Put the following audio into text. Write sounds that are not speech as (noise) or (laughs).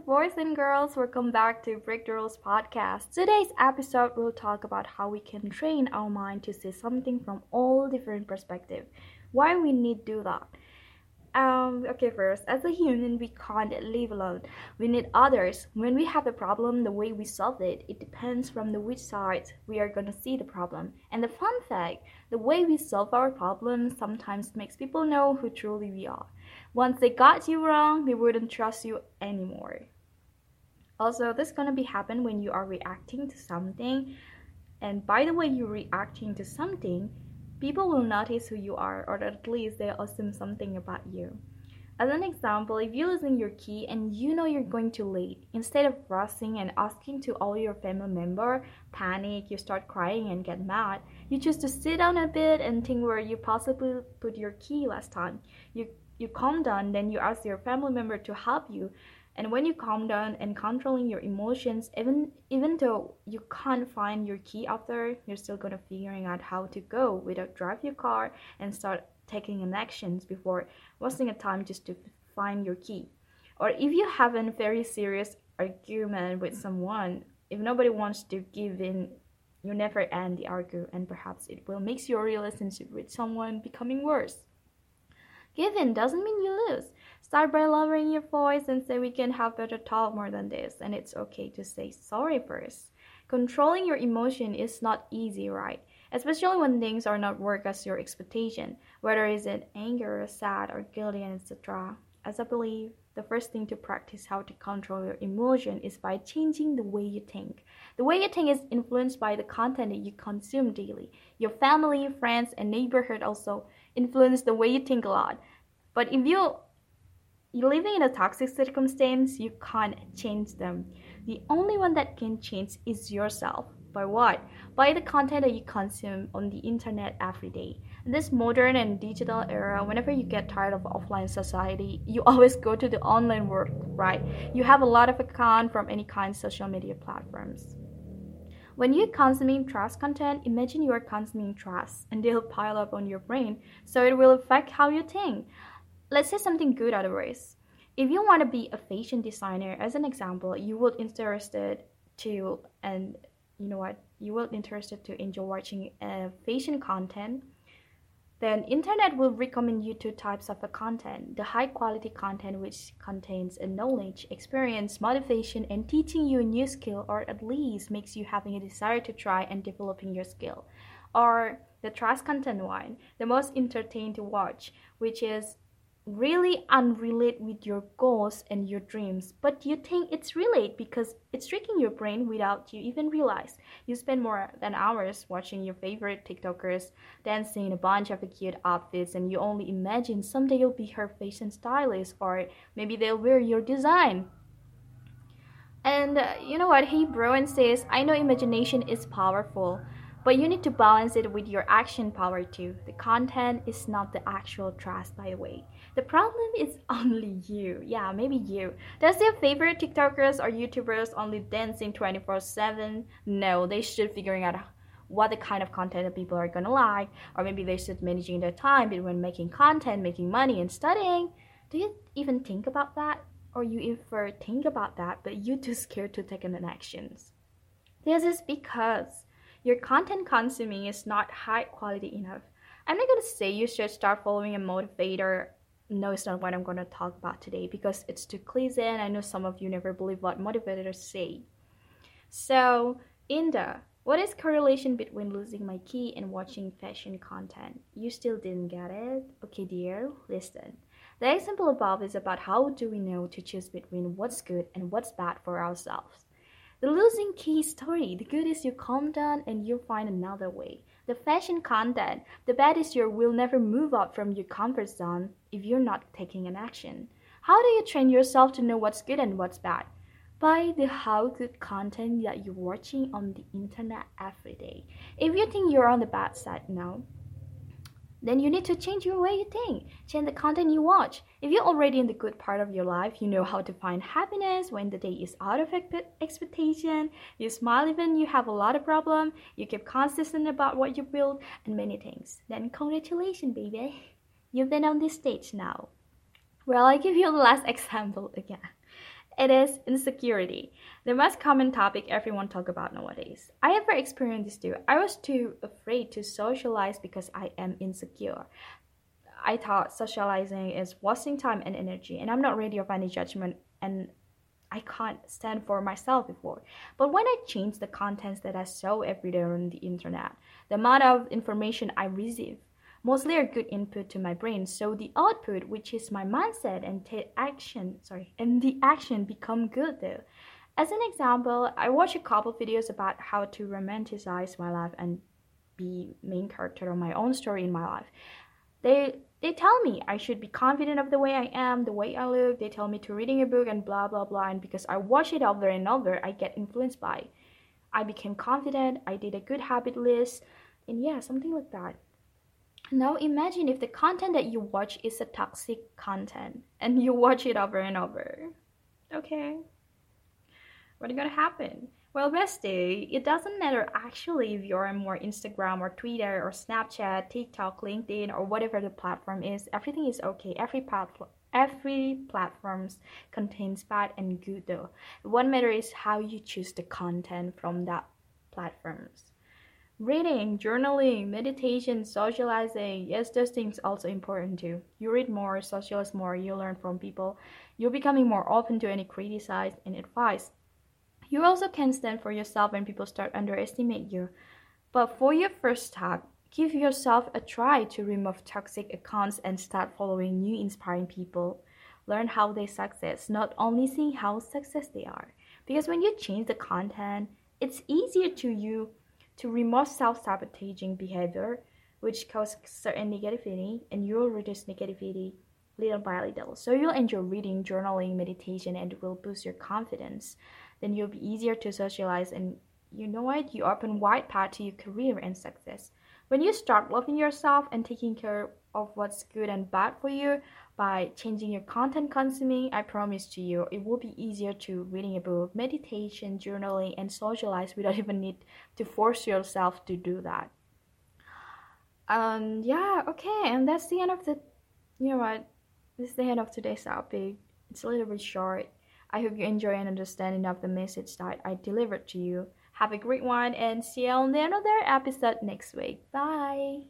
boys and girls. Welcome back to Break the Rules podcast. Today's episode will talk about how we can train our mind to see something from all different perspectives. Why we need do that. Um, okay, first, as a human, we can't live alone. We need others. When we have a problem, the way we solve it, it depends from the which side we are gonna see the problem. And the fun fact, the way we solve our problems sometimes makes people know who truly we are. Once they got you wrong, they wouldn't trust you anymore. Also, this gonna be happen when you are reacting to something. And by the way you're reacting to something, people will notice who you are, or at least they'll assume something about you. As an example, if you're losing your key and you know you're going too late, instead of rushing and asking to all your family member, panic, you start crying and get mad, you choose to sit down a bit and think where you possibly put your key last time. You you calm down, then you ask your family member to help you. And when you calm down and controlling your emotions, even even though you can't find your key after, you're still gonna figuring out how to go without drive your car and start taking an actions before wasting a time just to find your key. Or if you have a very serious argument with someone, if nobody wants to give in, you never end the argument and perhaps it will make your relationship with someone becoming worse. Give in doesn't mean you lose. Start by lowering your voice and say we can have better talk more than this, and it's okay to say sorry first. Controlling your emotion is not easy, right? Especially when things are not work as your expectation, whether is it anger, sad, or guilty, and etc. As I believe, the first thing to practice how to control your emotion is by changing the way you think. The way you think is influenced by the content that you consume daily. Your family, friends, and neighborhood also influence the way you think a lot. But if you living in a toxic circumstance, you can't change them. The only one that can change is yourself. By what? By the content that you consume on the internet every day. In this modern and digital era, whenever you get tired of offline society, you (laughs) always go to the online world, right? You have a lot of account from any kind of social media platforms. When you're consuming trash content, imagine you are consuming trash and they'll pile up on your brain, so it will affect how you think. Let's say something good otherwise. If you want to be a fashion designer, as an example, you would interested to and you know what? You will interested to enjoy watching uh, fashion content. Then internet will recommend you two types of a content the high quality content which contains a knowledge experience motivation and teaching you a new skill or at least makes you having a desire to try and developing your skill. Or the trash content one the most entertaining to watch which is really unrelated with your goals and your dreams, but you think it's relate because it's tricking your brain without you even realize. You spend more than hours watching your favorite TikTokers dancing in a bunch of cute outfits, and you only imagine someday you'll be her fashion stylist, or maybe they'll wear your design. And uh, you know what? Hey, bro, says, I know imagination is powerful, but you need to balance it with your action power too. The content is not the actual trust, by the way. The problem is (laughs) only you. Yeah, maybe you. Does your favorite TikTokers or YouTubers only dancing 24 7? No, they should figuring out what the kind of content that people are gonna like, or maybe they should managing their time between making content, making money, and studying. Do you even think about that? Or you ever think about that, but you're too scared to take an actions? This is because your content consuming is not high quality enough. I'm not gonna say you should start following a motivator. No, it's not what I'm gonna talk about today because it's too cliche and I know some of you never believe what motivators say. So, Inda, what is correlation between losing my key and watching fashion content? You still didn't get it? Okay, dear, listen. The example above is about how do we know to choose between what's good and what's bad for ourselves. The losing key story. The good is you calm down and you find another way. The fashion content. The bad is you will never move out from your comfort zone if you're not taking an action. How do you train yourself to know what's good and what's bad? By the how good content that you're watching on the internet every day. If you think you're on the bad side now, then you need to change your way you think, change the content you watch. If you're already in the good part of your life, you know how to find happiness when the day is out of expectation, you smile even you have a lot of problem, you keep consistent about what you build, and many things. Then congratulations, baby. You've been on this stage now. Well, I give you the last (laughs) example again. It is insecurity, the most common topic everyone talk about nowadays. I ever experienced this too. I was too afraid to socialize because I am insecure. I thought socializing is wasting time and energy, and I'm not ready of any judgment, and I can't stand for myself before. But when I changed the contents that I saw every day on the internet, the amount of information I receive, mostly are good input to my brain. So the output, which is my mindset and t- action, sorry, and the action become good though. As an example, I watched a couple videos about how to romanticize my life and be main character of my own story in my life. They they tell me I should be confident of the way I am, the way I look. They tell me to reading a book and blah blah blah. And because I watch it over and over, I get influenced by. I became confident. I did a good habit list, and yeah, something like that. Now imagine if the content that you watch is a toxic content and you watch it over and over. Okay. What is gonna happen? Well, bestie, it doesn't matter actually if you're on more Instagram or Twitter or Snapchat, TikTok, LinkedIn, or whatever the platform is. Everything is okay. Every platform, every platforms contains bad and good though. What matters is how you choose the content from that platforms. Reading, journaling, meditation, socializing, yes, those things also important too. You read more, socialize more, you learn from people. You're becoming more open to any criticize and advice. You also can stand for yourself when people start underestimate you. But for your first step, give yourself a try to remove toxic accounts and start following new inspiring people. Learn how they success, not only seeing how success they are. Because when you change the content, it's easier to you to remove self-sabotaging behavior, which causes certain negativity, and you'll reduce negativity little by little. So you'll enjoy reading, journaling, meditation, and it will boost your confidence then you'll be easier to socialize and you know what? You open wide path to your career and success. When you start loving yourself and taking care of what's good and bad for you by changing your content consuming, I promise to you it will be easier to reading a book, meditation, journaling, and socialize (laughs) without even need to force yourself to do that. And yeah, okay, and that's the end of the you know what? This is the end of today's topic. It's a little bit short. I hope you enjoy and understanding of the message that I delivered to you. Have a great one and see you on the another episode next week. Bye.